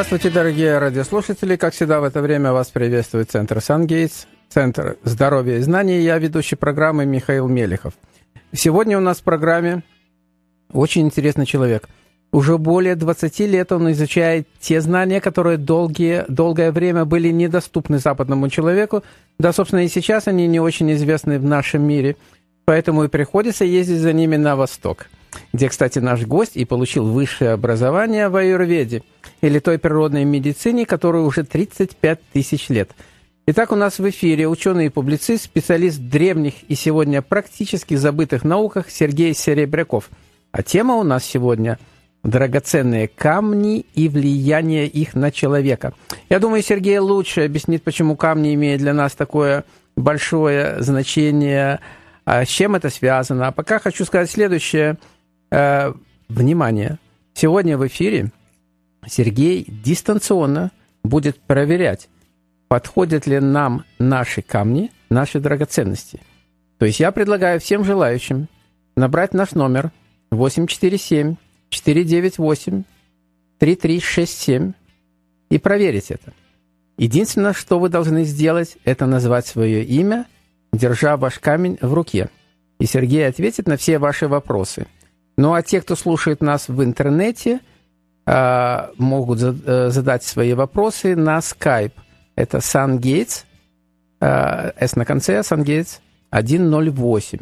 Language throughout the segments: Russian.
Здравствуйте, дорогие радиослушатели. Как всегда, в это время вас приветствует Центр Сангейтс, Центр здоровья и знаний. Я ведущий программы Михаил Мелехов. Сегодня у нас в программе очень интересный человек. Уже более 20 лет он изучает те знания, которые долгие, долгое время были недоступны западному человеку. Да, собственно, и сейчас они не очень известны в нашем мире. Поэтому и приходится ездить за ними на восток, где, кстати, наш гость и получил высшее образование в аюрведе, или той природной медицине, которой уже 35 тысяч лет – Итак, у нас в эфире ученый и публицист, специалист древних и сегодня практически забытых науках Сергей Серебряков. А тема у нас сегодня – драгоценные камни и влияние их на человека. Я думаю, Сергей лучше объяснит, почему камни имеют для нас такое большое значение, а с чем это связано. А пока хочу сказать следующее. Э, внимание! Сегодня в эфире Сергей дистанционно будет проверять, подходят ли нам наши камни, наши драгоценности. То есть я предлагаю всем желающим набрать наш номер 847 498 3367 и проверить это. Единственное, что вы должны сделать, это назвать свое имя, держа ваш камень в руке. И Сергей ответит на все ваши вопросы. Ну а те, кто слушает нас в интернете, а, могут э, задать свои вопросы на Skype – это SunGates, э, S на конце, SunGates 108.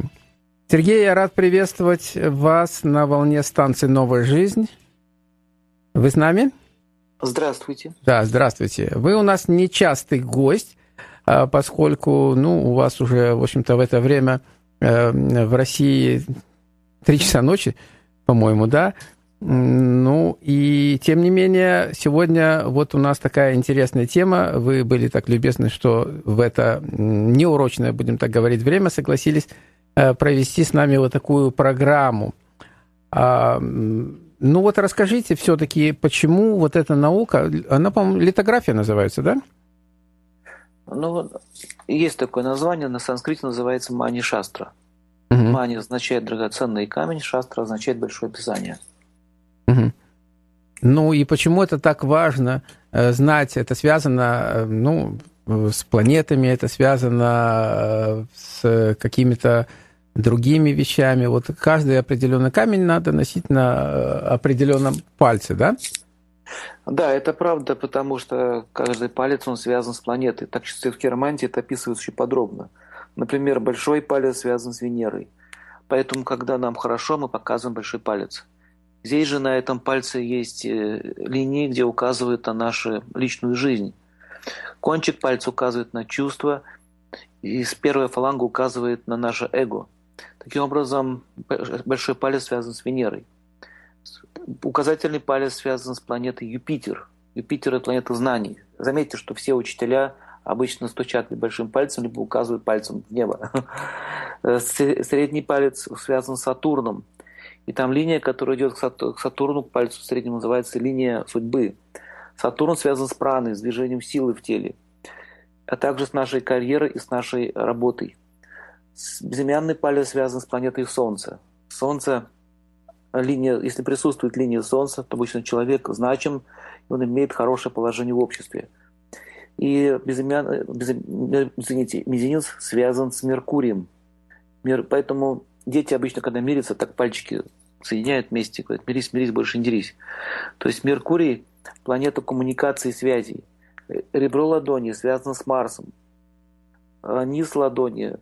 Сергей, я рад приветствовать вас на волне станции «Новая жизнь». Вы с нами? Здравствуйте. Да, здравствуйте. Вы у нас нечастый гость, э, поскольку, ну, у вас уже, в общем-то, в это время э, в России 3 часа ночи, по-моему, да, ну, и тем не менее, сегодня вот у нас такая интересная тема. Вы были так любезны, что в это неурочное, будем так говорить, время согласились э, провести с нами вот такую программу. А, ну вот расскажите все-таки, почему вот эта наука, она, по-моему, литография называется, да? Ну, есть такое название, на санскрите называется мани-шастра. Угу. Мани означает драгоценный камень, шастра означает большое писание. Угу. Ну и почему это так важно э, знать? Это связано, э, ну, с планетами, это связано э, с какими-то другими вещами. Вот каждый определенный камень надо носить на определенном пальце, да? Да, это правда, потому что каждый палец, он связан с планетой. Так что в Хиромантии это описывается очень подробно. Например, большой палец связан с Венерой. Поэтому, когда нам хорошо, мы показываем большой палец. Здесь же на этом пальце есть э, линии, где указывают на нашу личную жизнь. Кончик пальца указывает на чувства, и с первой фаланга указывает на наше эго. Таким образом, большой палец связан с Венерой. Указательный палец связан с планетой Юпитер. Юпитер – это планета знаний. Заметьте, что все учителя обычно стучат большим пальцем, либо указывают пальцем в небо. Средний палец связан с Сатурном – и там линия, которая идет к Сатурну, к пальцу в среднем, называется линия судьбы. Сатурн связан с праной, с движением силы в теле, а также с нашей карьерой и с нашей работой. Безымянный палец связан с планетой Солнца. Солнце, линия, если присутствует линия Солнца, то обычно человек значим, и он имеет хорошее положение в обществе. И безымян, без, извините, мизинец связан с Меркурием. Поэтому дети обычно, когда мирятся, так пальчики соединяют вместе, говорят, мирись, мирись, больше не дерись. То есть Меркурий – планета коммуникации и связей. Ребро ладони связано с Марсом. А низ ладони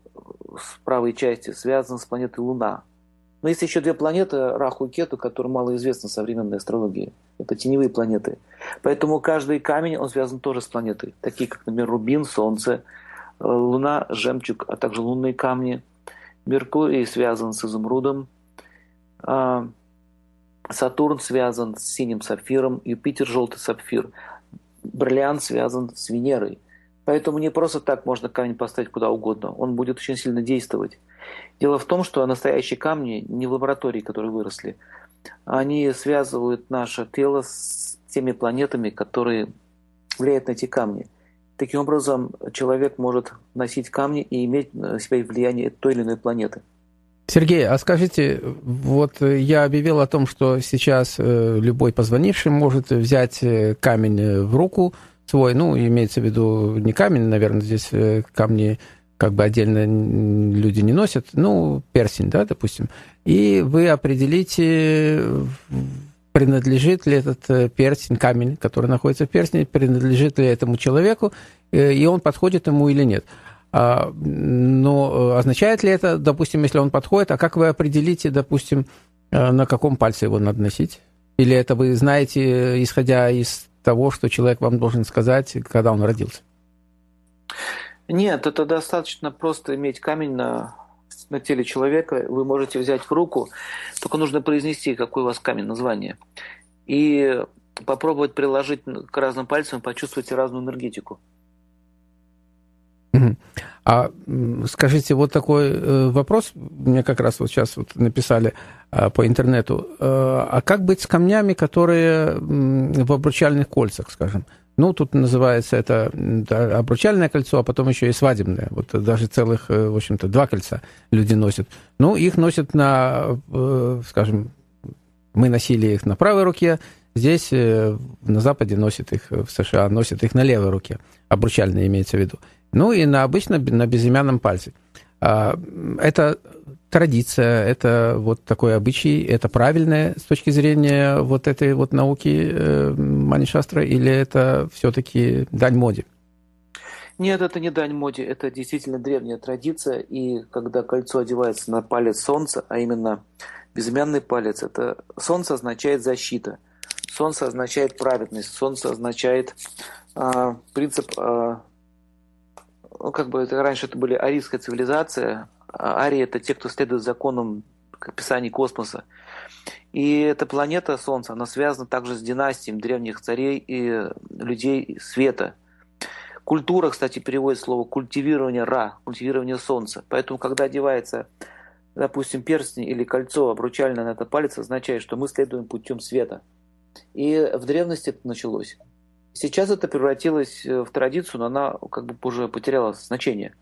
с правой части связан с планетой Луна. Но есть еще две планеты, Раху и Кету, которые мало известны в современной астрологии. Это теневые планеты. Поэтому каждый камень, он связан тоже с планетой. Такие, как, например, Рубин, Солнце, Луна, Жемчуг, а также лунные камни – Меркурий связан с изумрудом, а, Сатурн связан с синим сапфиром, Юпитер – желтый сапфир, Бриллиант связан с Венерой. Поэтому не просто так можно камень поставить куда угодно, он будет очень сильно действовать. Дело в том, что настоящие камни не в лаборатории, которые выросли, они связывают наше тело с теми планетами, которые влияют на эти камни. Таким образом, человек может носить камни и иметь на себя влияние той или иной планеты. Сергей, а скажите, вот я объявил о том, что сейчас э, любой позвонивший может взять э, камень в руку свой, ну, имеется в виду не камень, наверное, здесь э, камни как бы отдельно люди не носят, ну, перстень, да, допустим, и вы определите, принадлежит ли этот перстень, камень, который находится в перстне, принадлежит ли этому человеку, и он подходит ему или нет. А, но э, означает ли это, допустим, если он подходит, а как вы определите, допустим, э, на каком пальце его надо носить? Или это вы знаете, исходя из того, что человек вам должен сказать, когда он родился? Нет, это достаточно просто иметь камень на, на теле человека. Вы можете взять в руку, только нужно произнести, какой у вас камень, название. И попробовать приложить к разным пальцам, почувствовать разную энергетику. А скажите, вот такой э, вопрос, мне как раз вот сейчас вот написали э, по интернету, э, а как быть с камнями, которые в обручальных кольцах, скажем? Ну, тут называется это да, обручальное кольцо, а потом еще и свадебное. Вот даже целых, в общем-то, два кольца люди носят. Ну, их носят на, скажем, мы носили их на правой руке, здесь на Западе носят их, в США носят их на левой руке. Обручальные имеется в виду. Ну и на обычно на безымянном пальце. А, это традиция, это вот такой обычай, это правильное с точки зрения вот этой вот науки э, Манишастра, или это все-таки дань моде? Нет, это не дань моде, это действительно древняя традиция, и когда кольцо одевается на палец солнца, а именно безымянный палец, это солнце означает защита, солнце означает праведность, солнце означает э, принцип э, ну, как бы это раньше это были арийская цивилизация. Арии это те, кто следует законам описаний космоса. И эта планета Солнце, она связана также с династиями древних царей и людей света. Культура, кстати, переводит слово культивирование Ра, культивирование Солнца. Поэтому, когда одевается, допустим, перстень или кольцо обручальное на это палец, означает, что мы следуем путем света. И в древности это началось. Сейчас это превратилось э, в традицию, но она как бы уже потеряла значение.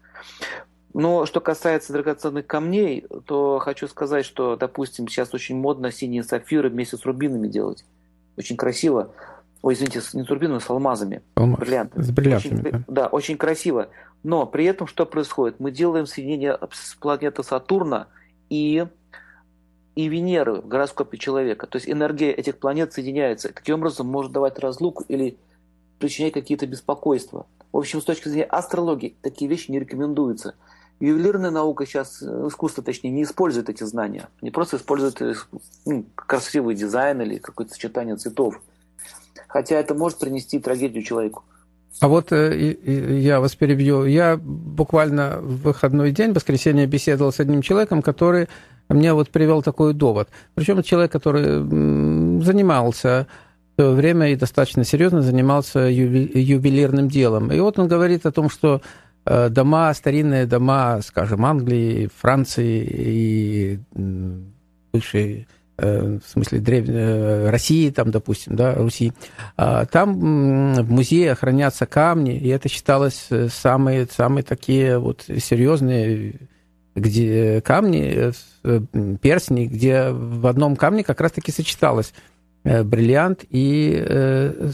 Но что касается драгоценных камней, то хочу сказать, что, допустим, сейчас очень модно синие сапфиры вместе с рубинами делать. Очень красиво. Ой, извините, не с рубинами, с алмазами. Алмаз. Бриллианты. С бриллиантами, очень, да. да, очень красиво. Но при этом что происходит? Мы делаем соединение с планеты Сатурна и, и Венеры в гороскопе человека. То есть энергия этих планет соединяется. Таким образом может давать разлуку или причинять какие-то беспокойства. В общем, с точки зрения астрологии такие вещи не рекомендуются. Ювелирная наука сейчас, э, искусство точнее, не использует эти знания. Не просто использует э, ну, красивый дизайн или какое-то сочетание цветов. Хотя это может принести трагедию человеку. А вот э, я вас перебью. Я буквально в выходной день, в воскресенье, беседовал с одним человеком, который мне вот привел такой довод. Причем человек, который занимался в свое время и достаточно серьезно занимался ювелирным делом. И вот он говорит о том, что дома, старинные дома, скажем, Англии, Франции и бывшей э, в смысле древней э, России, там, допустим, да, Руси, а, там в музее хранятся камни, и это считалось самые, самые такие вот серьезные где камни, перстни, где в одном камне как раз-таки сочеталось. Э, бриллиант и, э,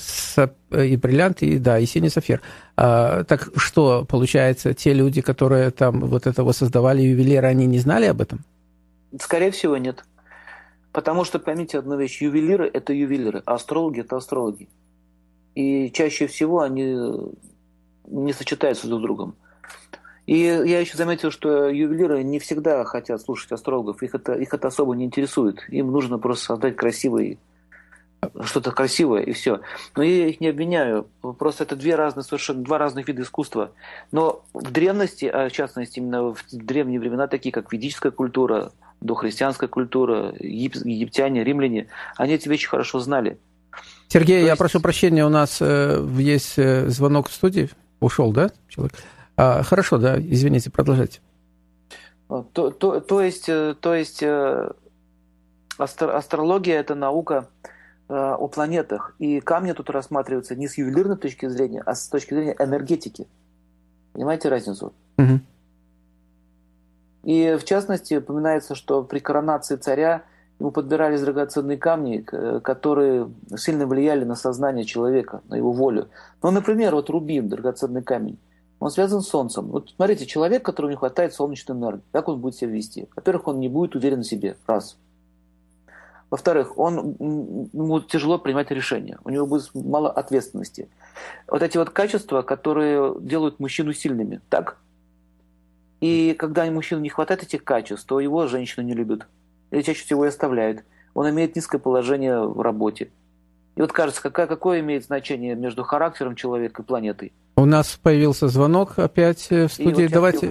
и бриллиант, и, да, и синий сапфир. А, так что, получается, те люди, которые там вот этого создавали, ювелиры, они не знали об этом? Скорее всего, нет. Потому что, поймите одну вещь, ювелиры – это ювелиры, а астрологи – это астрологи. И чаще всего они не сочетаются друг с другом. И я еще заметил, что ювелиры не всегда хотят слушать астрологов, их это, их это особо не интересует. Им нужно просто создать красивый что-то красивое и все. Но я их не обвиняю. Просто это две разные, совершенно два разных вида искусства. Но в древности, а в частности именно в древние времена, такие как ведическая культура, дохристианская культура, египтяне, римляне, они эти вещи хорошо знали. Сергей, То я есть... прошу прощения, у нас э, есть э, звонок в студии. Ушел, да, человек? А, хорошо, да, извините, продолжайте. То, то, то есть, э, то есть э, астро, астрология – это наука о планетах. И камни тут рассматриваются не с ювелирной точки зрения, а с точки зрения энергетики. Понимаете разницу? Угу. И в частности, упоминается, что при коронации царя ему подбирались драгоценные камни, которые сильно влияли на сознание человека, на его волю. Ну, например, вот рубин, драгоценный камень. Он связан с Солнцем. Вот смотрите, человек, которому не хватает солнечной энергии, как он будет себя вести? Во-первых, он не будет уверен в себе. Раз. Во-вторых, он, ему тяжело принимать решения, у него будет мало ответственности. Вот эти вот качества, которые делают мужчину сильными, так? И когда мужчине не хватает этих качеств, то его женщина не любит. Или чаще всего и оставляет. Он имеет низкое положение в работе. И вот кажется, какое, какое имеет значение между характером человека и планетой? У нас появился звонок опять в студии. вот Давайте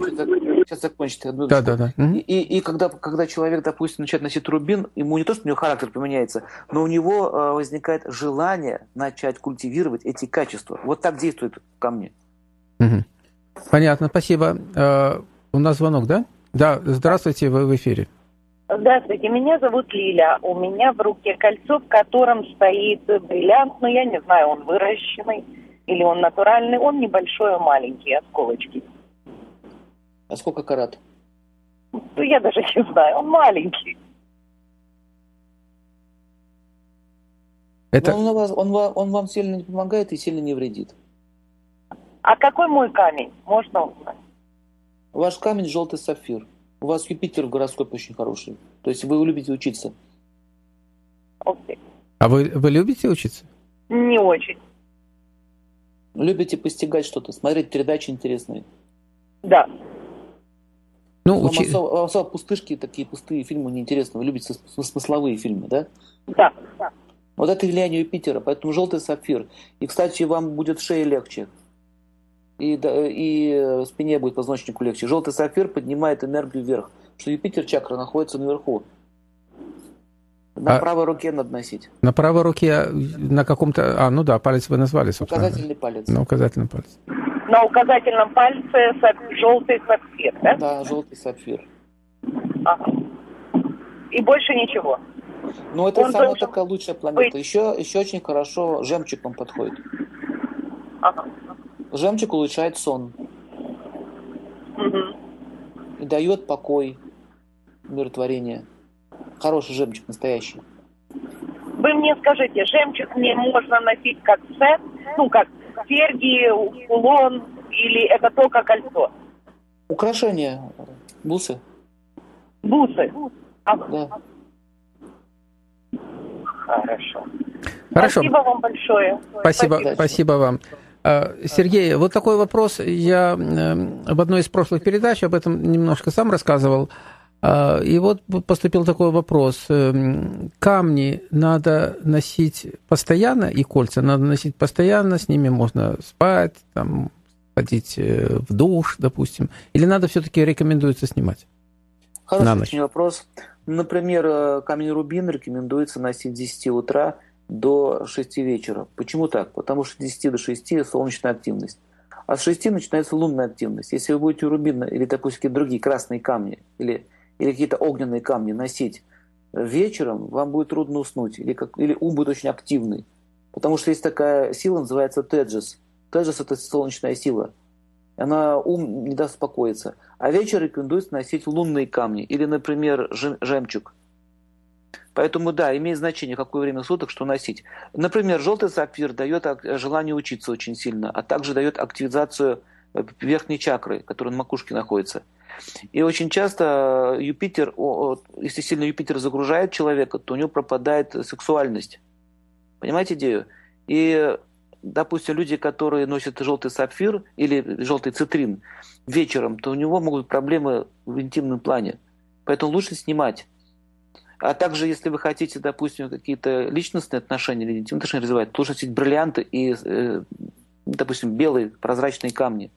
сейчас закончите одну да, да, да. И, и, и когда, когда человек, допустим, начинает носить рубин, ему не то, что у него характер поменяется, но у него э, возникает желание начать культивировать эти качества. Вот так действует ко мне. Угу. Понятно, спасибо. Э, у нас звонок, да? Да, здравствуйте, вы в эфире. Здравствуйте, меня зовут Лиля. У меня в руке кольцо, в котором стоит бриллиант, но я не знаю, он выращенный или он натуральный. Он небольшой, маленький, осколочки. А сколько карат? Ну, я даже не знаю, он маленький. Это... он, вас, он, он вам сильно не помогает и сильно не вредит. А какой мой камень? Можно узнать? Ваш камень желтый сапфир. У вас Юпитер в гороскопе очень хороший. То есть вы любите учиться. Окей. А вы, вы любите учиться? Не очень. Любите постигать что-то, смотреть передачи интересные? Да. Ну, Вам учи... особо, особо пустышки, такие пустые фильмы неинтересны. Вы любите смысловые фильмы, да? Да. да. Вот это влияние Юпитера, поэтому желтый сапфир. И, кстати, вам будет шея легче. И, да, и спине будет позвоночнику легче. Желтый сапфир поднимает энергию вверх. Что Юпитер чакра находится наверху. На а правой руке надо носить. На правой руке на каком-то... А, ну да, палец вы назвали, собственно. Указательный палец. На указательный палец на указательном пальце желтый сапфир, да? Да, желтый сапфир. Ага. И больше ничего. Ну, это он самая такая лучшая планета. Быть... Еще, еще очень хорошо жемчуг вам подходит. Ага. Жемчуг улучшает сон. Угу. И дает покой, умиротворение. Хороший жемчуг, настоящий. Вы мне скажите, жемчуг мне можно носить как сет, ну, как серьги, кулон или это только кольцо? Украшения, бусы. Бусы? А... Да. Хорошо. Хорошо. Спасибо вам большое. Спасибо, спасибо, спасибо вам. А, Сергей, вот такой вопрос. Я в одной из прошлых передач об этом немножко сам рассказывал. А, и вот поступил такой вопрос. Эм, камни надо носить постоянно, и кольца надо носить постоянно, с ними можно спать, там, ходить э, в душ, допустим. Или надо все-таки рекомендуется снимать? Хороший очень вопрос. Например, э, камень рубин рекомендуется носить с 10 утра до 6 вечера. Почему так? Потому что с 10 до 6 солнечная активность. А с 6 начинается лунная активность. Если вы будете рубин или, допустим, другие красные камни, или или какие-то огненные камни носить вечером, вам будет трудно уснуть, или, как, или ум будет очень активный. Потому что есть такая сила, называется теджес. Теджес – это солнечная сила. Она ум не даст успокоиться. А вечером рекомендуется носить лунные камни или, например, жемчуг. Поэтому, да, имеет значение, какое время суток, что носить. Например, желтый сапфир дает желание учиться очень сильно, а также дает активизацию верхней чакры, которая на макушке находится – и очень часто Юпитер, если сильно Юпитер загружает человека, то у него пропадает сексуальность. Понимаете идею? И, допустим, люди, которые носят желтый сапфир или желтый цитрин вечером, то у него могут быть проблемы в интимном плане. Поэтому лучше снимать. А также, если вы хотите, допустим, какие-то личностные отношения или интимные отношения развивать, лучше носить бриллианты и э, допустим, белые прозрачные камни.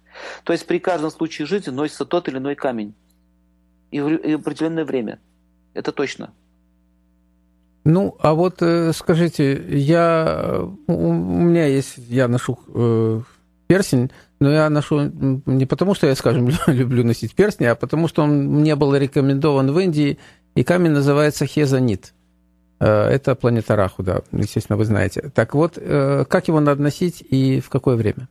То есть при каждом случае жизни носится тот или иной камень. И в, определенное время. Это точно. Ну, а вот э, скажите, я, у меня есть, я ношу э, перстень, но я ношу не потому, что я, скажем, люблю носить перстни, а потому, что он мне был рекомендован в Индии, и камень называется хезонит. Э, это планета Раху, да, естественно, вы знаете. Так вот, э, как его надо носить и в какое время?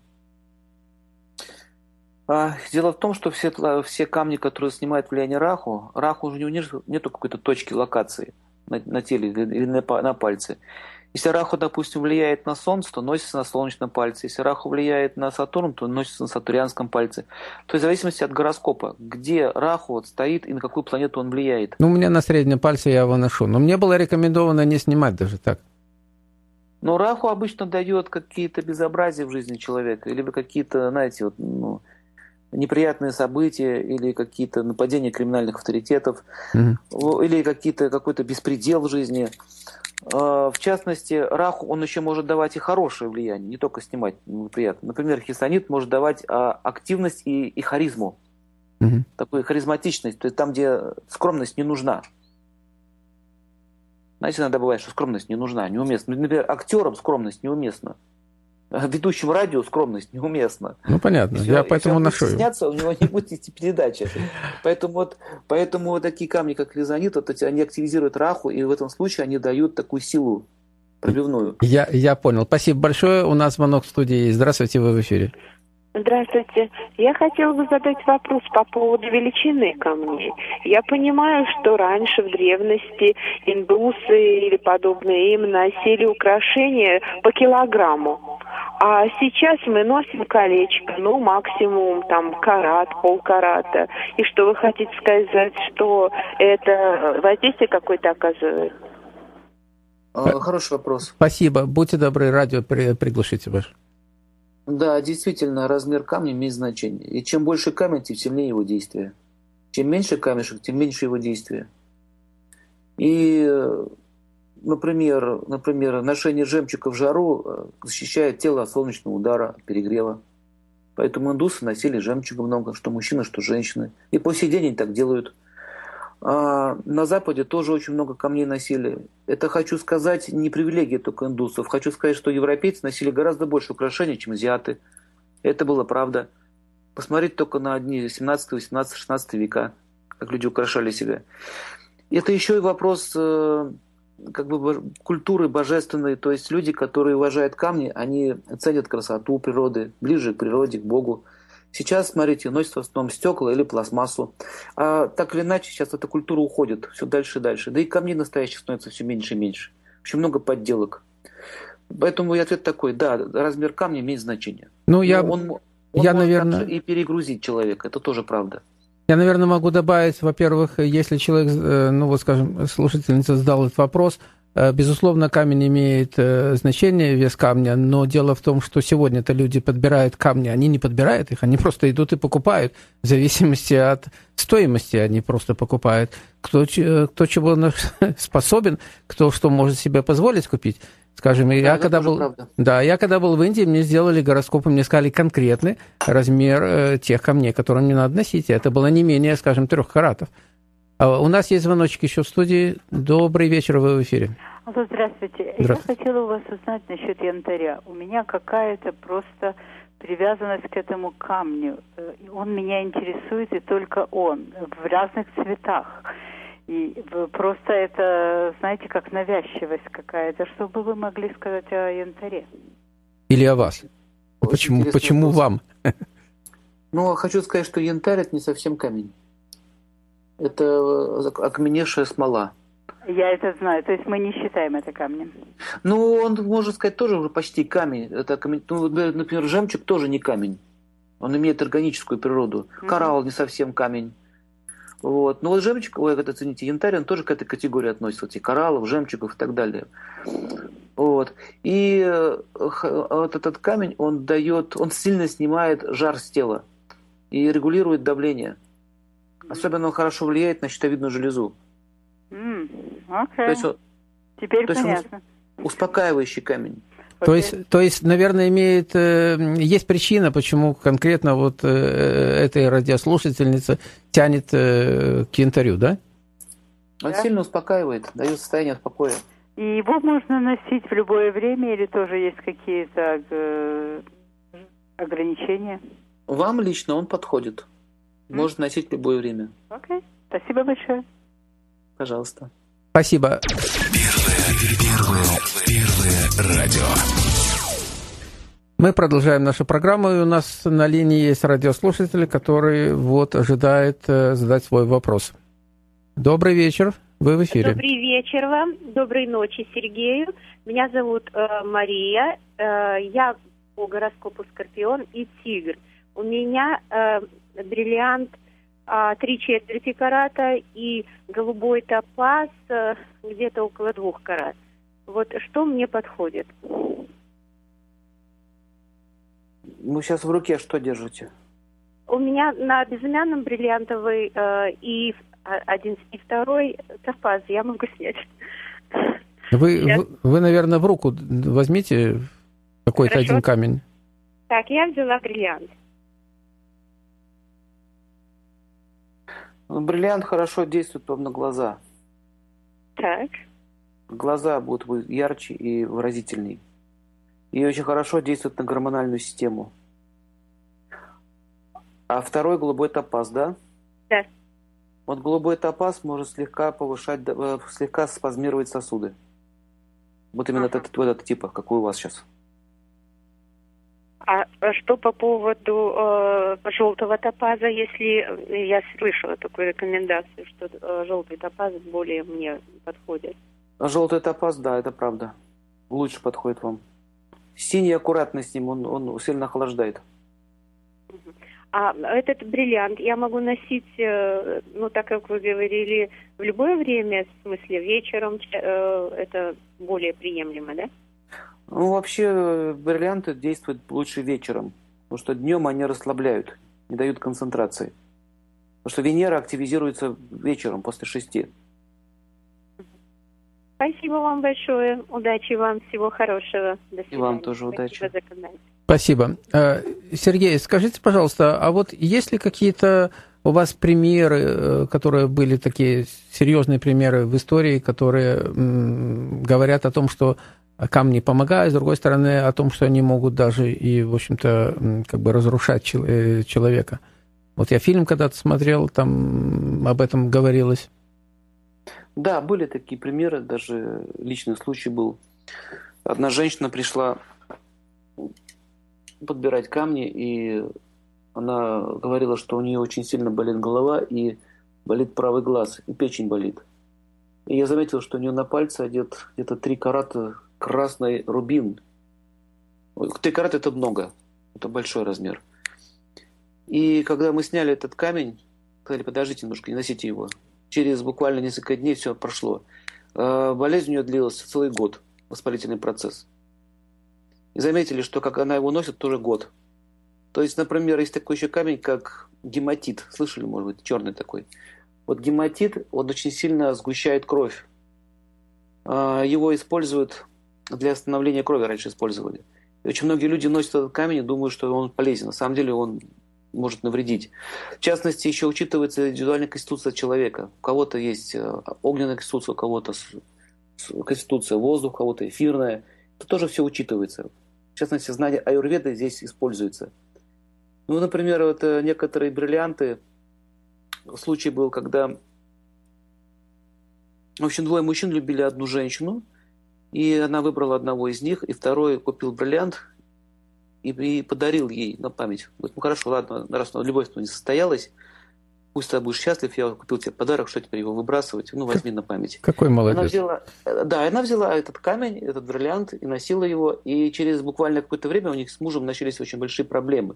А, дело в том, что все, все камни, которые снимают влияние Раху, Раху уже не нету какой-то точки локации на, на теле или на, на пальце. Если Раху, допустим, влияет на Солнце, то носится на солнечном пальце. Если Раху влияет на Сатурн, то носится на сатурянском пальце. То есть в зависимости от гороскопа, где Раху вот стоит и на какую планету он влияет. Ну, у меня на среднем пальце я его ношу. Но мне было рекомендовано не снимать даже так. Но Раху обычно дает какие-то безобразия в жизни человека, либо какие-то, знаете, вот, ну, неприятные события или какие-то нападения криминальных авторитетов, mm-hmm. или какие-то, какой-то беспредел в жизни. А, в частности, раху, он еще может давать и хорошее влияние, не только снимать неприятно. Например, хисонит может давать а, активность и, и харизму. Угу. Такую харизматичность, то есть там, где скромность не нужна. Знаете, иногда бывает, что скромность не нужна, неуместна. Например, актерам скромность неуместна ведущим радио скромность неуместна. Ну, понятно, если, я поэтому ношу его. Сняться, у него не будет идти передачи. Поэтому вот, поэтому вот такие камни, как лизонит, вот эти, они активизируют раху, и в этом случае они дают такую силу пробивную. Я, я понял. Спасибо большое. У нас звонок в студии. Здравствуйте, вы в эфире. Здравствуйте. Я хотела бы задать вопрос по поводу величины камней. Я понимаю, что раньше, в древности, индусы или подобные им носили украшения по килограмму. А сейчас мы носим колечко, ну, максимум, там, карат, полкарата. И что вы хотите сказать, что это воздействие какое-то оказывает? А, хороший вопрос. Спасибо. Будьте добры, радио приглушите ваше. Да, действительно, размер камня имеет значение. И чем больше камень, тем сильнее его действие. Чем меньше камешек, тем меньше его действие. И, например, например, ношение жемчуга в жару э, защищает тело от солнечного удара, перегрева. Поэтому индусы носили жемчуга много, что мужчины, что женщины. И по сей день они так делают. А на Западе тоже очень много камней носили. Это, хочу сказать, не привилегия только индусов. Хочу сказать, что европейцы носили гораздо больше украшений, чем азиаты. Это было правда. Посмотреть только на одни 17, 18, 16 века, как люди украшали себя. Это еще и вопрос э, как бы культуры божественной, то есть люди, которые уважают камни, они ценят красоту природы, ближе к природе, к Богу. Сейчас, смотрите, носят в основном стекла или пластмассу. А так или иначе, сейчас эта культура уходит все дальше и дальше. Да и камней настоящих становится все меньше и меньше. Очень много подделок. Поэтому мой ответ такой, да, размер камня имеет значение. Ну, я, он, он я может наверное... и перегрузить человека, это тоже правда. Я, наверное, могу добавить, во-первых, если человек, э, ну вот, скажем, слушательница задал этот вопрос, безусловно, камень имеет э, значение, вес камня, но дело в том, что сегодня-то люди подбирают камни, они не подбирают их, они просто идут и покупают, в зависимости от стоимости они просто покупают. Кто, кто чего способен, кто что может себе позволить купить. Скажем, да, я когда был, да, я когда был в Индии, мне сделали гороскоп, и мне сказали конкретный размер э, тех камней, которые мне надо носить. Это было не менее, скажем, трех каратов. А у нас есть звоночек еще в студии. Добрый вечер, вы в эфире. Алло, здравствуйте. здравствуйте. Я хотела у вас узнать насчет янтаря. У меня какая-то просто привязанность к этому камню. Он меня интересует, и только он, в разных цветах. И просто это, знаете, как навязчивость какая-то. Что бы вы могли сказать о янтаре? Или о вас? Очень почему, почему вам? Ну, хочу сказать, что янтарь – это не совсем камень это э, окаменевшая смола. Я это знаю, то есть мы не считаем это камнем. Ну, он, можно сказать, тоже уже почти камень. Это камень. Ну, например, жемчуг тоже не камень. Он имеет органическую природу. Mm-hmm. Коралл не совсем камень. Вот. Но вот жемчуг, ой, это, цените, янтарь, он тоже к этой категории относится. Эти кораллов, жемчугов и так далее. Вот. И э, вот этот камень, он дает, он сильно снимает жар с тела и регулирует давление. Особенно он хорошо влияет на щитовидную железу. Mm, okay. то есть, Теперь то понятно. Есть успокаивающий камень. Okay. То есть, то есть, наверное, имеет э, есть причина, почему конкретно вот э, этой радиослушательница тянет э, к янтарю, да? Он да? сильно успокаивает, дает состояние покоя. И его можно носить в любое время или тоже есть какие-то ограничения? Вам лично он подходит. Может носить в любое время. Окей. Спасибо большое. Пожалуйста. Спасибо. Первое, первое, первое радио. Мы продолжаем нашу программу, и у нас на линии есть радиослушатель, который вот ожидает э, задать свой вопрос. Добрый вечер, вы в эфире. Добрый вечер вам, доброй ночи Сергею. Меня зовут э, Мария, э, я по гороскопу Скорпион и Тигр. У меня э, бриллиант э, три четверти карата и голубой топаз э, где-то около двух карат. Вот что мне подходит? Вы сейчас в руке что держите? У меня на безымянном бриллиантовый э, и а, один и второй топаз я могу снять. Вы, вы, вы, наверное, в руку возьмите какой-то Хорошо. один камень. Так, я взяла бриллиант. Бриллиант хорошо действует вам на глаза. Так. Глаза будут ярче и выразительней. И очень хорошо действует на гормональную систему. А второй голубой топаз, да? Да. Вот голубой топаз может слегка повышать, э, слегка спазмировать сосуды. Вот именно Ага. этот, вот этот типа, какой у вас сейчас. А а что по поводу э, желтого топаза, если э, я слышала такую рекомендацию, что э, желтый топаз более мне подходит? Желтый топаз, да, это правда. Лучше подходит вам. Синий аккуратно с ним, он, он сильно охлаждает. А этот бриллиант я могу носить, э, ну, так как вы говорили, в любое время, в смысле вечером, э, это более приемлемо, да? Ну, вообще, э, бриллианты действуют лучше вечером, потому что днем они расслабляют, не дают концентрации. Потому что Венера активизируется вечером, после шести. Спасибо вам большое. Удачи вам, всего хорошего. До свидания. вам тоже удачи. Спасибо за контакт. Спасибо. Э, Сергей, скажите, пожалуйста, а вот есть ли какие-то у вас примеры, э, которые были такие серьезные примеры в истории, которые говорят о том, что камни помогают, с другой стороны, о том, что они могут даже и, в общем-то, как бы разрушать э, человека? Вот я фильм когда-то смотрел, там об этом говорилось. Да, были такие примеры, даже личный случай был. Одна женщина пришла подбирать камни, и она говорила, что у нее очень сильно болит голова и болит правый глаз, и печень болит. И я заметил, что у нее на пальце одет где-то три карата красный рубин. Три карата – это много, это большой размер. И когда мы сняли этот камень, сказали, подождите немножко, не носите его. Через буквально несколько дней все прошло. Э, Болезнь у нее длилась целый год, воспалительный процесс. И заметили, что как она его носит, тоже год. То есть, например, есть такой еще камень, как гематит. Слышали, может быть, черный такой. Вот гематит, он очень сильно сгущает кровь. А, Его используют для остановления крови, раньше использовали. И очень многие люди носят этот камень и думают, что он полезен. На самом деле он может навредить. В частности, еще учитывается индивидуальная конституция человека. У кого-то есть э, огненная конституция, у кого-то конституция воздуха, у кого-то эфирная. Это тоже все учитывается. В частности, знание аюрведы здесь используется. Ну, например, вот э, некоторые бриллианты. Случай был, когда в общем, двое мужчин любили одну женщину, и она выбрала одного из них, и второй купил бриллиант и, и подарил ей на память. Говорит, ну хорошо, ладно, раз любовь не состоялась, пусть ты будешь счастлив, я купил тебе подарок, что теперь его выбрасывать, ну возьми на память. Какой Она молодец. взяла, э, да, она взяла этот камень, этот бриллиант и носила его, и через буквально какое-то время у них с мужем начались очень большие проблемы.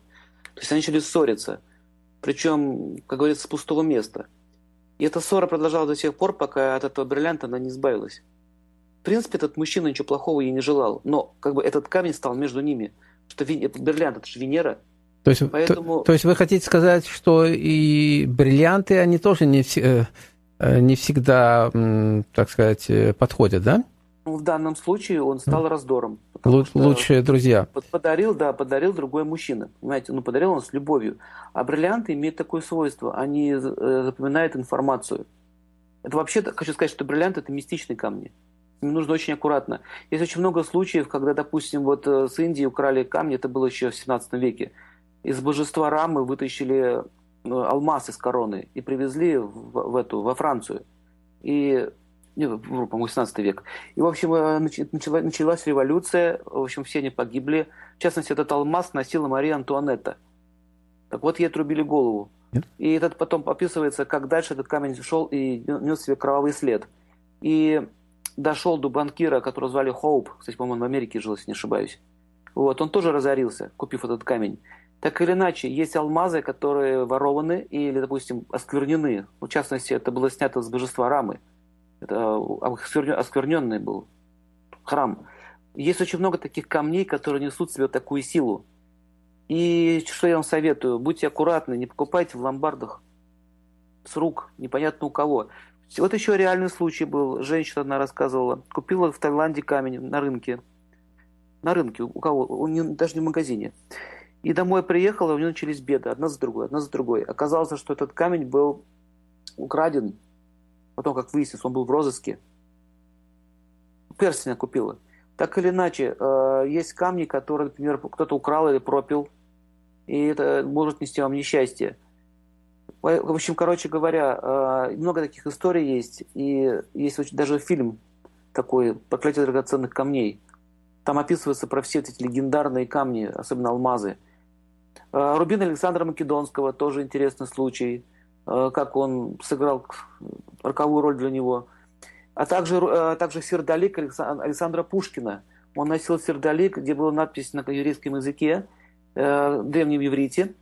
То есть они начали ссориться, причем, как говорится, с пустого места. И эта ссора продолжалась до тех пор, пока от этого бриллианта она не избавилась. В принципе, этот мужчина ничего плохого ей не желал, но как бы этот камень стал между ними. Что этот бриллиант, это же Венера. То есть, Поэтому- то, то есть вы хотите сказать, что и бриллианты, они тоже не, э, э, не всегда, так сказать, э, подходят, да? В данном случае он стал раздором. потому Лу- что- Лучшие друзья. Подарил, да, подарил другой мужчина. Понимаете, ну подарил он с любовью. А бриллианты имеют такое свойство, они запоминают информацию. Это вообще, хочу сказать, что бриллиант это мистичные камни. Нужно очень аккуратно. Есть очень много случаев, когда, допустим, вот э, с Индии украли камни, это было еще в 17 веке. Из божества Рамы вытащили ну, алмаз из короны и привезли в, в эту, во Францию. И по-моему, 18 век. И, в общем, э, начала, началась революция, в общем, все они погибли. В частности, этот алмаз носила Мария Антуанетта. Так вот, ей отрубили голову. И этот потом описывается, как дальше этот камень шел и нес себе кровавый след. И дошел до банкира, которого звали Хоуп, кстати, по-моему, в Америке жил, если не ошибаюсь. Вот, он тоже разорился, купив этот камень. Так или иначе, есть алмазы, которые ворованы или, допустим, осквернены. В частности, это было снято с божества Рамы. Это оскверненный был храм. Есть очень много таких камней, которые несут в себе такую силу. И что я вам советую? Будьте аккуратны, не покупайте в ломбардах с рук, непонятно у кого. Вот еще реальный случай был. Женщина одна рассказывала. Купила в Таиланде камень на рынке. На рынке. У кого? У нее, даже не в магазине. И домой приехала, у нее начались беды. Одна за другой, одна за другой. Оказалось, что этот камень был украден. Потом, как выяснилось, он был в розыске. Перстень купила. Так или иначе, э, есть камни, которые, например, кто-то украл или пропил и это может нести вам несчастье. В общем, короче говоря, э, много таких историй есть, и есть даже фильм такой «Проклятие драгоценных камней». Там описывается про все эти легендарные камни, особенно алмазы. Э, Рубин Александра Македонского тоже интересный случай, э, как он сыграл роковую роль для него. А также, также сердолик Александра Пушкина. Он носил сердолик, где была надпись на еврейском языке – древнем иврите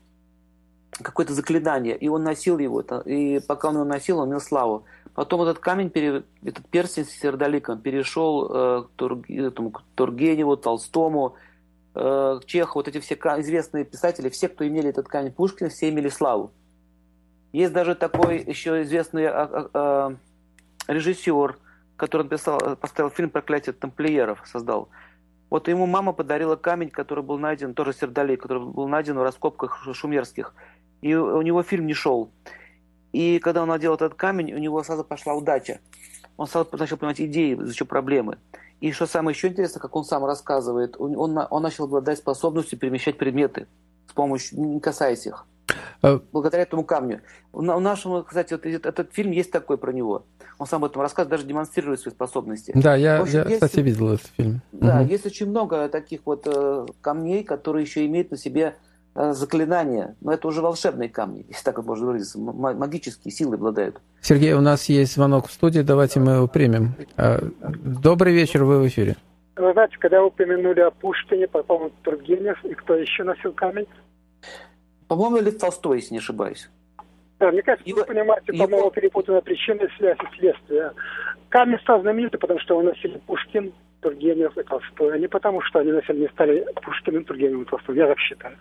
какое-то заклинание, и он носил его, и пока он его носил, он имел славу. Потом этот камень, этот перстень с сердоликом перешел э, к, Тургеневу, Толстому, э, к Чеху, вот эти все известные писатели, все, кто имели этот камень Пушкина, все имели славу. Есть даже такой еще известный а, а, а, режиссер, который написал, поставил фильм «Проклятие тамплиеров», создал. Вот ему мама подарила камень, который был найден, тоже сердолей, который был найден в раскопках шумерских. И у него фильм не шел. И когда он надел этот камень, у него сразу пошла удача. Он сразу начал понимать идеи, зачем проблемы. И что самое еще интересное, как он сам рассказывает, он, он, он начал обладать способностью перемещать предметы с помощью, не касаясь их. Э, благодаря этому камню. У нашего, кстати, вот этот фильм есть такой про него. Он сам об этом рассказывает, даже демонстрирует свои способности. Да, я, общем, я есть, кстати, видел этот фильм. Да, угу. есть очень много таких вот э, камней, которые еще имеют на себе заклинания. Но это уже волшебные камни, если так можно выразиться. Магические силы обладают. Сергей, у нас есть звонок в студии, давайте мы его примем. Э, добрый вечер, вы в эфире. Вы знаете, когда вы упомянули о Пушкине, по-моему, Тургенев, и кто еще носил камень? По-моему, Лев Толстой, если не ошибаюсь. Да, мне кажется, его, вы понимаете, его... по-моему, перепутана причина связь и следствие. Камень стал знаменитым, потому что его носили Пушкин, Тургенев и Толстой, а не потому, что они носили, не стали Пушкиным, Тургеневым и Толстым. Я так считаю.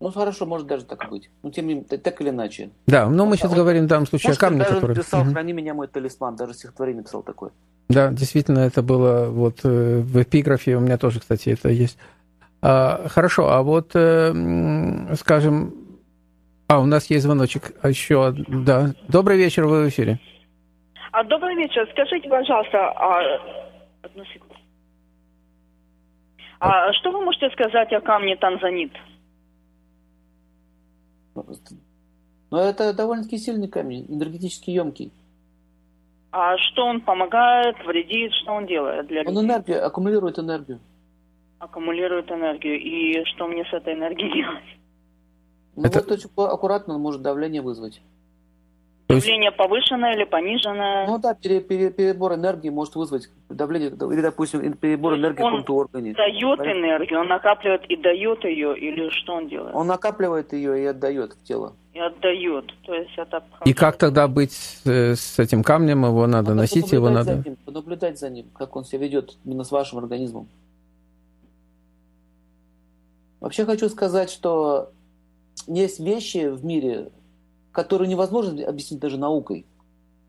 Ну, хорошо, может даже так быть. Ну, тем не менее, так или иначе. Да, но мы сейчас а говорим в данном случае о камне, даже который... написал «Храни меня, мой талисман», даже стихотворение написал такое. Да, действительно, это было вот э, в эпиграфе, у меня тоже, кстати, это есть. А, хорошо, а вот, э, скажем, а, у нас есть звоночек а еще, да. Добрый вечер, вы в эфире. А, добрый вечер. Скажите, пожалуйста, а... одну секунду. А что вы можете сказать о камне танзанит? Ну, это довольно-таки сильный камень, энергетически емкий. А что он помогает, вредит, что он делает для Он энергию, аккумулирует энергию аккумулирует энергию. И что мне с этой энергией делать? Ну Это... вот очень аккуратно он может давление вызвать. Давление повышенное или пониженное? Ну да, пере, пере, перебор энергии может вызвать давление, или, допустим, перебор энергии в каком-то органе. дает Понятно? энергию, он накапливает и дает ее, или что он делает? Он накапливает ее и отдает в тело. И отдает, то есть это... И как тогда быть с этим камнем, его надо, надо носить, его надо... За ним, понаблюдать за ним, как он себя ведет именно с вашим организмом. Вообще хочу сказать, что есть вещи в мире, которые невозможно объяснить даже наукой.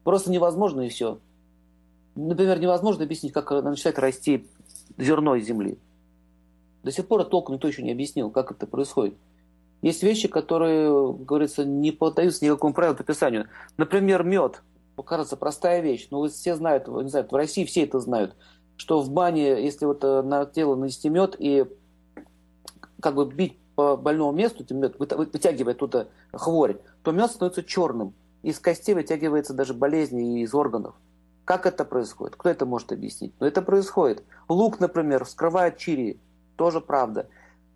Просто невозможно и все. Например, невозможно объяснить, как начинает расти зерно из земли. До сих пор толком никто еще не объяснил, как это происходит. Есть вещи, которые, говорится, не поддаются никакому правилу по описанию. Например, мед. Кажется, простая вещь, но все знают, не знаю, в России все это знают, что в бане, если вот э, на тело нанести мед и как бы бить по больному месту, мед, вытягивая туда хворь, то мед становится черным. Из костей вытягивается даже болезни из органов. Как это происходит? Кто это может объяснить? Но это происходит. Лук, например, вскрывает чири. Тоже правда.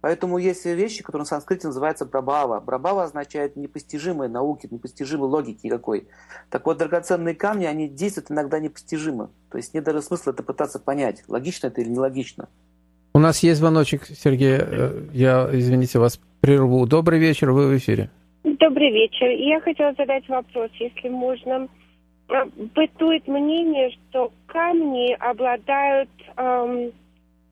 Поэтому есть вещи, которые на санскрите называются брабава. Брабава означает непостижимые науки, непостижимой логики какой. Так вот, драгоценные камни, они действуют иногда непостижимо. То есть нет даже смысла это пытаться понять, логично это или нелогично. У нас есть звоночек, Сергей. Э, я, извините, вас прерву. Добрый вечер, вы в эфире. Добрый вечер. Я хотела задать вопрос, если можно. Э, бытует мнение, что камни обладают эм,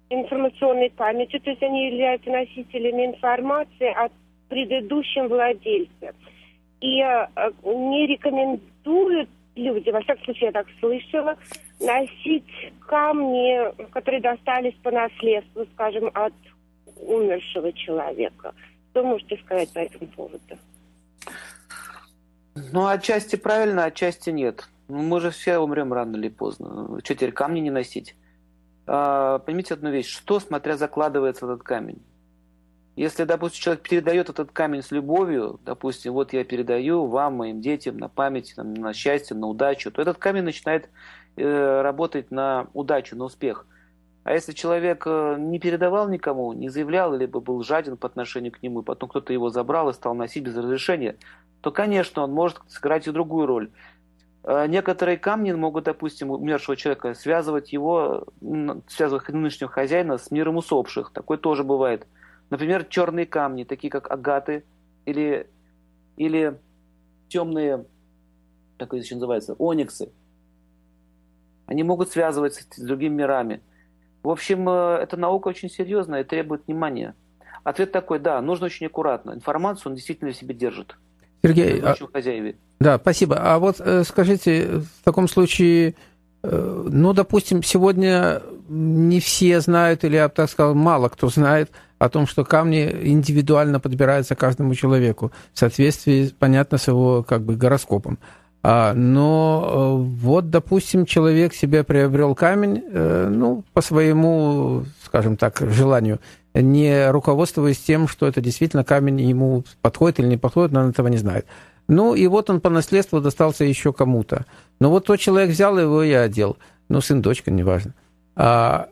информационной памятью, то есть они являются носителями информации о предыдущем владельце. И э, не рекомендуют люди, во всяком случае, я так слышала, носить камни, которые достались по наследству, скажем, от умершего человека. Что можете сказать по этому поводу? Ну, отчасти правильно, отчасти нет. Мы же все умрем рано или поздно. Что теперь камни не носить? А, поймите одну вещь, что, смотря, закладывается этот камень. Если, допустим, человек передает этот камень с любовью, допустим, вот я передаю вам, моим детям, на память, на, счастье, на удачу, то этот камень начинает работать на удачу, на успех. А если человек э, не передавал никому, не заявлял, либо был жаден по отношению к нему, и потом кто-то его забрал и стал носить без разрешения, то, конечно, он может сыграть и другую роль. Э, некоторые камни могут, допустим, умершего человека связывать его, связывать нынешнего хозяина с миром усопших. Такое тоже бывает. Например, черные камни, такие как агаты или, или темные, как это еще называется, ониксы. Они могут связываться с другими мирами. В общем, э, эта наука очень серьезная и требует внимания. Ответ такой, да, нужно очень аккуратно. Информацию он действительно в себе держит. Сергей, а... хозяеве. Да, спасибо. А вот э, скажите, в таком случае, э, ну, допустим, сегодня не все знают, или я бы так сказал, мало кто знает о том, что камни индивидуально подбираются каждому человеку в соответствии, понятно, с его как бы гороскопом. А, но э, вот, допустим, человек себе приобрел камень, ну, по своему, скажем так, желанию, не руководствуясь тем, что это действительно камень ему подходит или не подходит, он этого не знает. Ну, и вот он по наследству достался еще кому-то. Но вот тот человек взял его и одел. Ну, сын, дочка, неважно. А,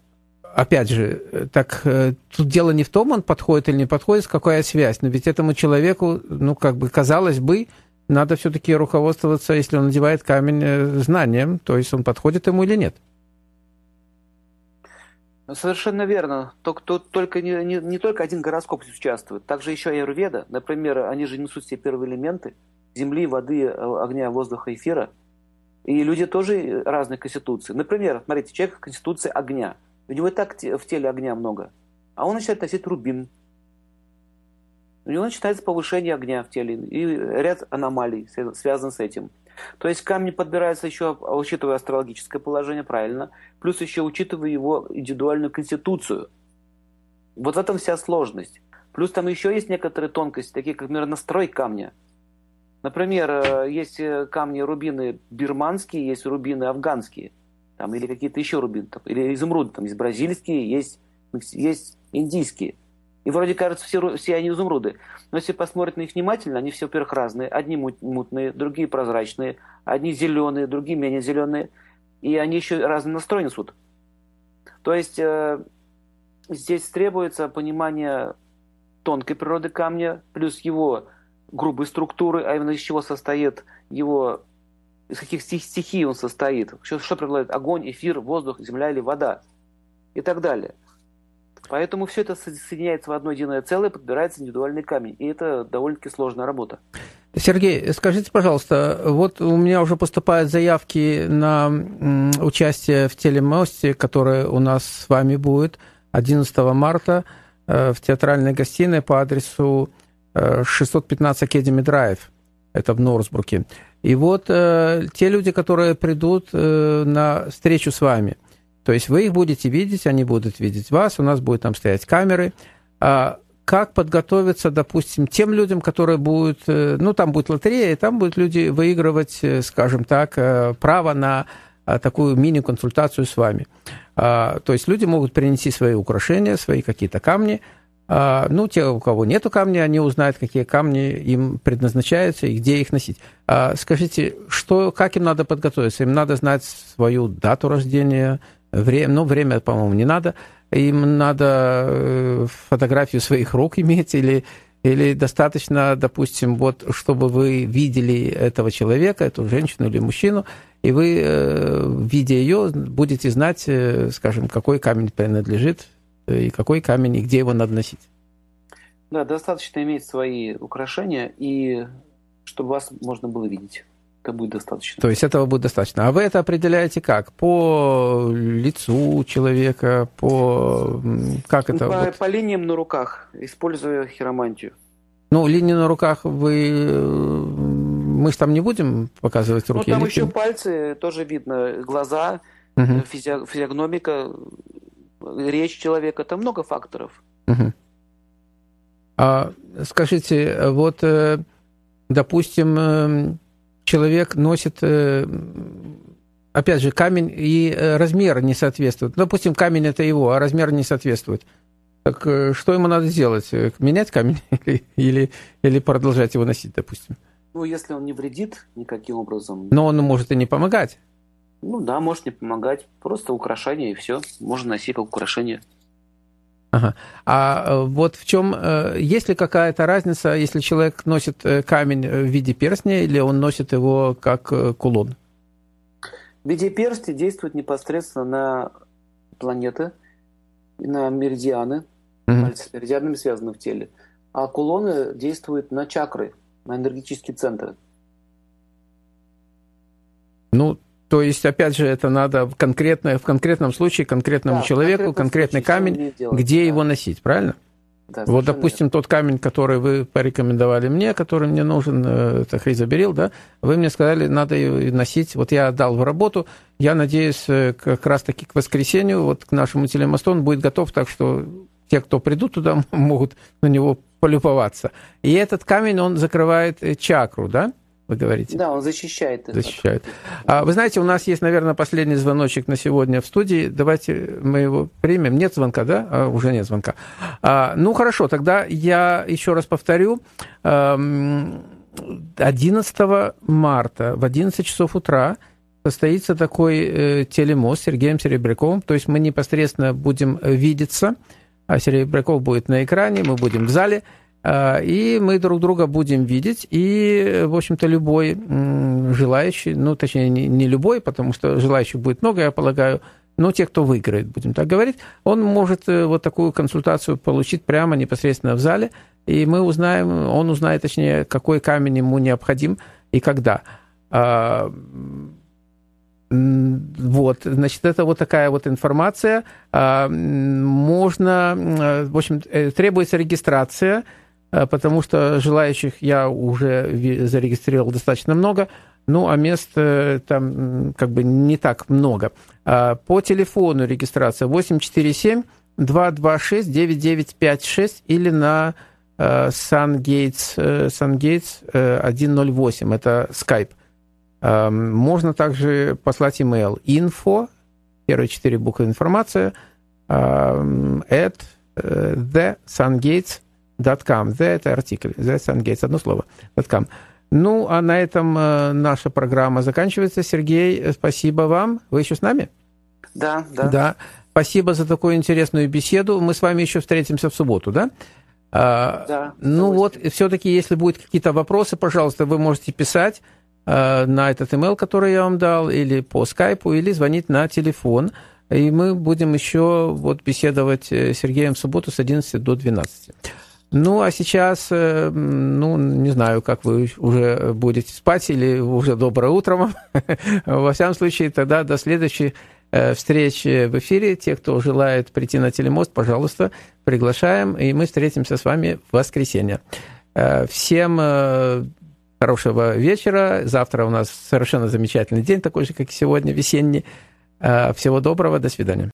опять же, так э, тут дело не в том, он подходит или не подходит, какая связь. Но ведь этому человеку, ну, как бы, казалось бы, надо все-таки руководствоваться, если он надевает камень, э, знанием, то есть он подходит ему или нет. Совершенно верно. Только, тут только не, не, не только один гороскоп участвует, также еще и Аюрведа. Например, они же несут все первые элементы земли, воды, огня, воздуха, эфира. И люди тоже разные конституции. Например, смотрите, человек конституции огня. У него и так в теле огня много. А он начинает носить рубин. У него начинается повышение огня в теле. И ряд аномалий связан с этим. То есть камни подбираются еще, учитывая астрологическое положение, правильно, плюс еще учитывая его индивидуальную конституцию. Вот в этом вся сложность. Плюс там еще есть некоторые тонкости, такие как, например, настрой камня. Например, э, есть э, камни рубины бирманские, есть рубины афганские, там, или какие-то еще рубины, там, или изумруды, там есть бразильские, есть, есть индийские. И вроде кажется, все, все они изумруды. Но если посмотреть на них внимательно, они все, во-первых, разные. Одни мутные, другие прозрачные, одни зеленые, другие менее зеленые. И они еще разный настрой несут. То есть э, здесь требуется понимание тонкой природы камня, плюс его грубой структуры, а именно из чего состоит его, из каких стихий он состоит, что, что преобладает огонь, эфир, воздух, земля или вода и так далее. Поэтому все это соединяется в одно единое целое, подбирается индивидуальный камень. И это довольно-таки сложная работа. Сергей, скажите, пожалуйста, вот у меня уже поступают заявки на участие в телемосте, который у нас с вами будет 11 марта э, в театральной гостиной по адресу 615 Academy Drive, это в Норсбруке. И вот э, те люди, которые придут э, на встречу с вами – то есть вы их будете видеть, они будут видеть вас, у нас будет там стоять камеры. А как подготовиться, допустим, тем людям, которые будут, ну, там будет лотерея, и там будут люди выигрывать, скажем так, право на такую мини-консультацию с вами. То есть люди могут принести свои украшения, свои какие-то камни, а, ну, те, у кого нету камня, они узнают, какие камни им предназначаются и где их носить. А скажите, что, как им надо подготовиться? Им надо знать свою дату рождения, время, ну, время, по-моему, не надо. Им надо э, фотографию своих рук иметь или, или достаточно, допустим, вот, чтобы вы видели этого человека, эту женщину или мужчину, и вы, э, видя ее, будете знать, э, скажем, какой камень принадлежит и какой камень, и где его надо носить. Да, достаточно иметь свои украшения, и чтобы вас можно было видеть. Это будет достаточно. То есть этого будет достаточно. А вы это определяете как? По лицу человека, по... Как это? По, вот? по линиям на руках, используя хиромантию. Ну, линии на руках вы... Мы же там не будем показывать руки. Ну, там еще пальцы, тоже видно, глаза, угу. физиогномика, речь человека, это много факторов. Угу. А скажите, вот, э, допустим, э, человек носит, э, опять же, камень, и размер не соответствует. Допустим, камень это его, а размер не соответствует. Так что ему надо сделать? Менять камень или, или, или продолжать его носить, допустим? Ну, если он не вредит никаким образом. Но он может и не помогать. Ну да, может не помогать. Просто украшение и все. Можно носить как украшение. Ага. А э, вот в чем, э, есть ли какая-то разница, если человек носит э, камень в виде перстня или он носит его как кулон? В виде перстня действует непосредственно на планеты, на меридианы, mm-hmm. пальцы с меридианами связаны в теле. А кулоны действуют на чакры, на энергетические центры. Ну, то есть, опять же, это надо в, конкретно, в конкретном случае конкретному да, человеку, конкретный камень, где да. его носить, правильно? Да, вот, допустим, верно. тот камень, который вы порекомендовали мне, который мне нужен, э, это хризоберил, да, вы мне сказали, надо ее носить. Вот я отдал в работу, я надеюсь, э, как раз-таки к воскресенью, вот к нашему телемосту он будет готов, так что те, кто придут туда, могут на него полюбоваться. И этот камень, он закрывает э, чакру, да? Вы говорите. Да, он защищает. Защищает. А, вы знаете, у нас есть, наверное, последний звоночек на сегодня в студии. Давайте мы его примем. Нет звонка, да? А, уже нет звонка. А, ну, хорошо, тогда я еще раз повторю. 11 марта в 11 часов утра состоится такой э, телемост с Сергеем Серебряковым. То есть мы непосредственно будем видеться, а Серебряков будет на экране, мы будем в зале – и мы друг друга будем видеть, и, в общем-то, любой желающий, ну, точнее, не любой, потому что желающих будет много, я полагаю, но те, кто выиграет, будем так говорить, он может э, вот такую консультацию получить прямо непосредственно в зале, и мы узнаем, он узнает, точнее, какой камень ему необходим и когда. А, вот, значит, это вот такая вот информация. Можно, э, в общем, э, требуется регистрация – Э, потому что желающих я уже зарегистрировал достаточно много, ну, а мест э, там как бы не так много. А по телефону регистрация 847 226 9956 или на SunGates, SunGates 108, это Skype. Можно также послать email info, первые четыре буквы информация, at э, the SunGates .com. The – это артикль, The Sun Gates, одно слово, .com. Ну, а на этом э, наша программа заканчивается. Сергей, спасибо вам. Вы еще с нами? Да, да. Да. Спасибо за такую интересную беседу. Мы с вами еще встретимся в субботу, да? А, да. Ну вот, все-таки, если будут какие-то вопросы, пожалуйста, вы можете писать э, на этот email, который я вам дал, или по скайпу, или звонить на телефон. И мы будем еще вот беседовать э, с Сергеем в субботу с 11 до 12. Ну, а сейчас, э, ну, не знаю, как вы уже будете спать или уже доброе утро. Во всяком случае, тогда до следующей э, встречи в эфире. Те, кто желает прийти на телемост, пожалуйста, приглашаем, и мы встретимся с вами в воскресенье. Э, всем хорошего вечера. Завтра у нас совершенно замечательный день, такой же, как и сегодня, весенний. Всего доброго, до свидания.